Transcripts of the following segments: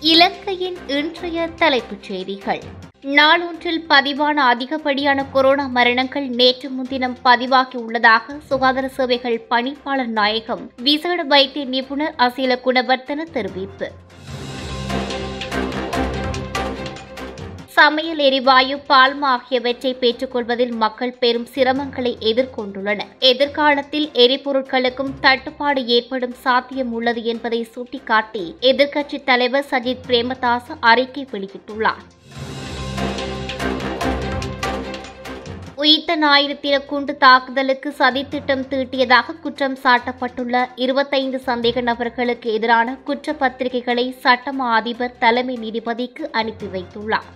இலங்கையின் இன்றைய தலைப்புச் செய்திகள். நாளொன்றில் பதிவான அதிகப்படியான கொரோனா மரணங்கள் நேற்று முன்தினம் பதிவாகியுள்ளதாக சுகாதார சேவைகள் பணிப்பாளர் நாயகம் விசேட வைத்திய நிபுணர் அசீல குணவர்த்தன தெரிவிப்பு. சமையல் எரிவாயு பால்மா ஆகியவற்றை பெற்றுக்கொள்வதில் மக்கள் பெரும் சிரமங்களை எதிர்கொண்டுள்ளனர். எதிர்காலத்தில் எரிபொருட்களுக்கும் தட்டுப்பாடு ஏற்படும் சாத்தியம் உள்ளது என்பதை சுட்டிக்காட்டி எதிர்க்கட்சித் தலைவர் சஜித் பிரேமதாஸ் அறிக்கை வெளியிட்டுள்ளார். உயிர்த்த ஞாயிறு தின குண்டு தாக்குதலுக்கு சதித்திட்டம் தீட்டியதாக குற்றம் சாட்டப்பட்டுள்ள இருபத்தைந்து சந்தேக நபர்களுக்கு எதிரான குற்றப்பத்திரிகைகளை சட்டமா அதிபர் தலைமை நீதிபதிக்கு அனுப்பி வைத்துள்ளார்.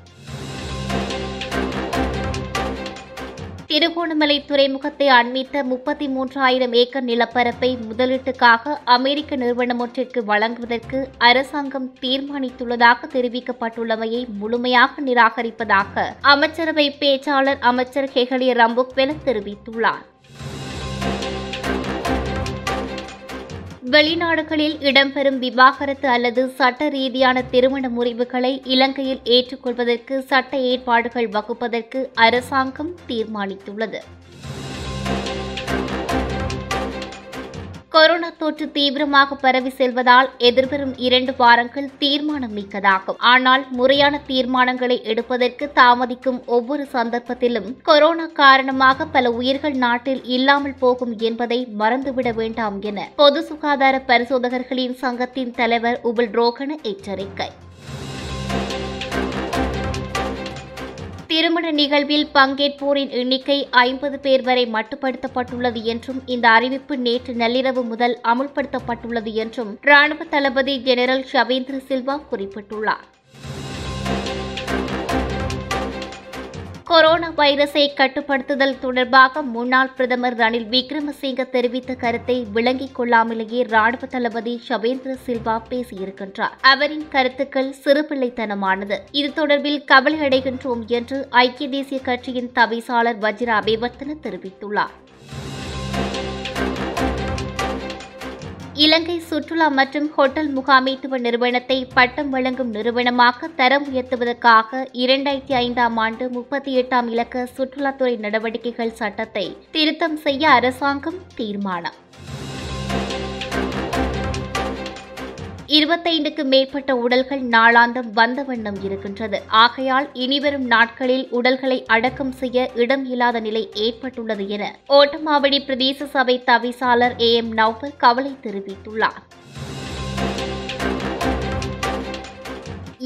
திருகோணமலை துறைமுகத்தை அண்மித்த முப்பத்தி மூன்றாயிரம் ஏக்கர் நிலப்பரப்பை முதலீட்டுக்காக அமெரிக்க நிறுவனம் ஒன்றிற்கு வழங்குவதற்கு அரசாங்கம் தீர்மானித்துள்ளதாக தெரிவிக்கப்பட்டுள்ளமையை முழுமையாக நிராகரிப்பதாக அமைச்சரவை பேச்சாளர் அமைச்சர் ஹெகலிய ரம்புக்வெல தெரிவித்துள்ளார். வெளிநாடுகளில் இடம்பெறும் விவாகரத்து அல்லது சட்ட ரீதியான திருமண முறிவுகளை இலங்கையில் ஏற்றுக்கொள்வதற்கு சட்ட ஏற்பாடுகள் வகுப்பதற்கு அரசாங்கம் தீர்மானித்துள்ளது. கொரோனா தொற்று தீவிரமாக பரவி செல்வதால் எதிர்வரும் இரண்டு வாரங்கள் தீர்மானம் மிக்கதாகும் ஆனால் முறையான தீர்மானங்களை எடுப்பதற்கு தாமதிக்கும் ஒவ்வொரு சந்தர்ப்பத்திலும் கொரோனா காரணமாக பல உயிர்கள் நாட்டில் இல்லாமல் போகும் என்பதை மறந்துவிட வேண்டாம் என பொது சுகாதார பரிசோதகர்களின் சங்கத்தின் தலைவர் உபுல் ரோகன எச்சரிக்கை. திருமண நிகழ்வில் பங்கேற்போரின் எண்ணிக்கை ஐம்பது பேர் வரை மட்டுப்படுத்தப்பட்டுள்ளது என்றும் இந்த அறிவிப்பு நேற்று நள்ளிரவு முதல் அமுல்படுத்தப்பட்டுள்ளது என்றும் ராணுவ தளபதி ஜெனரல் ஷவேந்திர சில்வா குறிப்பிட்டுள்ளார். கொரோனா வைரஸை கட்டுப்படுத்துதல் தொடர்பாக முன்னாள் பிரதமர் ரணில் விக்ரமசிங்க தெரிவித்த கருத்தை விளங்கிக் கொள்ளாமலேயே ராணுவ தளபதி ஷபேந்திர சில்வா பேசியிருக்கின்றார். அவரின் கருத்துக்கள் சிறுபிள்ளைத்தனமானது. இது தொடர்பில் கவலை அடைகின்றோம் என்று ஐக்கிய தேசிய கட்சியின் தவிசாளர் வஜ்ர அபிவர்த்தன தெரிவித்துள்ளார். இலங்கை சுற்றுலா மற்றும் ஹோட்டல் முகாமைத்துவ நிறுவனத்தை பட்டம் வழங்கும் நிறுவனமாக தரம் உயர்த்துவதற்காக இரண்டாயிரத்தி ஐந்தாம் ஆண்டு முப்பத்தி எட்டாம் இலக்க சுற்றுலாத்துறை நடவடிக்கைகள் சட்டத்தை திருத்தம் செய்ய அரசாங்கம் தீர்மானம். இருபத்தைந்துக்கு மேற்பட்ட உடல்கள் நாளாந்தம் வந்த வண்ணம் இருக்கின்றது. ஆகையால் இனிவரும் நாட்களில் உடல்களை அடக்கம் செய்ய இடம் இல்லாத நிலை ஏற்பட்டுள்ளது என ஓட்டமாவடி பிரதேச சபை தவிசாளர் ஏ எம் நவ்பர் கவலை தெரிவித்துள்ளார்.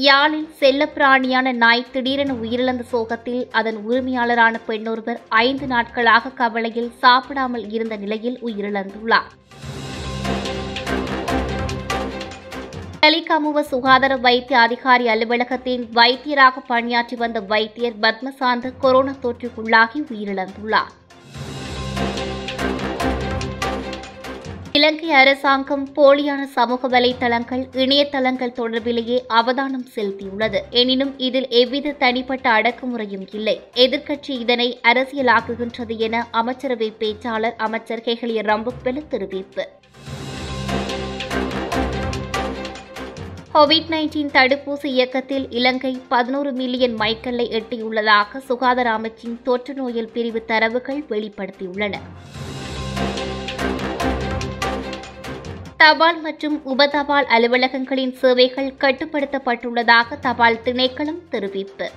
யாழில் செல்லப்பிராணியான நாய் திடீரென உயிரிழந்த சோகத்தில் அதன் உரிமையாளரான பெண்ணொருவர் ஐந்து நாட்களாக கவலையில் சாப்பிடாமல் இருந்த நிலையில் உயிரிழந்துள்ளார். கலிகமுவ சுகாதார வைத்திய அதிகாரி அலுவலகத்தின் வைத்தியராக பணியாற்றி வந்த வைத்தியர் பத்மசாந்த் கொரோனா தொற்றுக்குள்ளாகி உயிரிழந்துள்ளார். இலங்கை அரசாங்கம் போலியான சமூக வலைதளங்கள் இணையதளங்கள் தொடர்பிலேயே அவதானம் செலுத்தியுள்ளது. எனினும் இதில் எவ்வித தனிப்பட்ட அடக்குமுறையும் இல்லை. எதிர்க்கட்சி இதனை அரசியலாக்குகின்றது என அமைச்சரவை பேச்சாளர் அமைச்சர் ஹெகலிய ரம்புக்வெல தெரிவிப்பு. கோவிட் நைன்டீன் தடுப்பூசி இயக்கத்தில் இலங்கை பதினோரு மில்லியன் மைக்கல்லை எட்டியுள்ளதாக சுகாதார அமைச்சின் தொற்று நோயல் பிரிவு தரவுகள் வெளிப்படுத்தியுள்ளன. தபால் மற்றும் உபதபால் அலுவலகங்களின் சேவைகள் கட்டுப்படுத்தப்பட்டுள்ளதாக தபால் திணைக்களம் தெரிவிப்பு.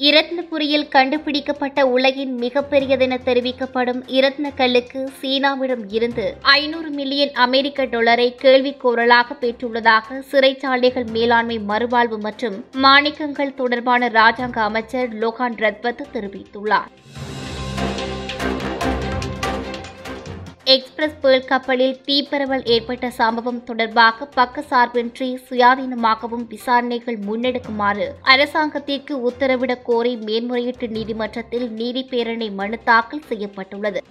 இரத்னபுரியில் கண்டுபிடிக்கப்பட்ட உலகின் மிகப்பெரியதென தெரிவிக்கப்படும் இரத்ன கல்லுக்கு சீனாவிடம் இருந்து ஐநூறு மில்லியன் அமெரிக்க டாலரை கேள்விக்கோரலாக பெற்றுள்ளதாக சிறைச்சாலைகள் மேலாண்மை மறுவாழ்வு மற்றும் மாணிக்கங்கள் தொடர்பான ராஜாங்க அமைச்சர் லோகான் ரத்வத் தெரிவித்துள்ளார். எக்ஸ்பிரஸ் புயல் கப்பலில் தீப்பரவல் ஏற்பட்ட சம்பவம் தொடர்பாக பக்கசார்பின்றி சுயாதீனமாகவும் விசாரணைகள் முன்னெடுக்குமாறு அரசாங்கத்திற்கு உத்தரவிடக் கோரி மேன்முறையீட்டு நீதிமன்றத்தில் நீதி பேரணை மனு தாக்கல் செய்யப்பட்டுள்ளது.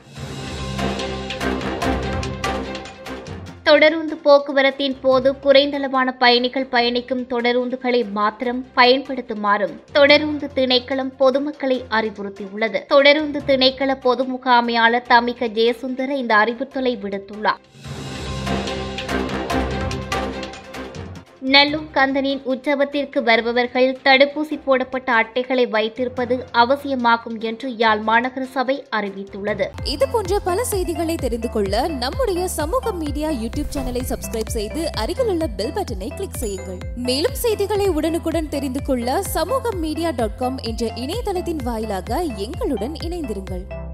தொடருந்து போக்குவரத்தின் போது குறைந்தளவான பயணிகள் பயணிக்கும் தொடருந்துகளை மாத்திரம் பயன்படுத்துமாறும் தொடருந்து திணைக்களம் பொதுமக்களை அறிவுறுத்தியுள்ளது. தொடருந்து திணைக்கள பொது முகாமையாளர் தமிக ஜெயசுந்தர இந்த அறிவுறுத்தலை விடுத்துள்ளார். நல்லூர் கந்தனின் உற்சவத்திற்கு வருபவர்கள் தடுப்பூசி போடப்பட்ட அட்டைகளை வைத்திருப்பது அவசியமாகும் என்று யாழ் மாநகர சபை அறிவித்துள்ளது. இது போன்ற பல செய்திகளை தெரிந்து கொள்ள நம்முடைய சமூக மீடியா யூடியூப் சேனலை சப்ஸ்கிரைப் செய்து அருகிலுள்ள பெல் பட்டனை கிளிக் செய்யுங்கள். மேலும் செய்திகளை உடனுக்குடன் தெரிந்து கொள்ள சமூக மீடியா டாட் காம் என்ற இணையதளத்தின் வாயிலாக எங்களுடன் இணைந்திருங்கள்.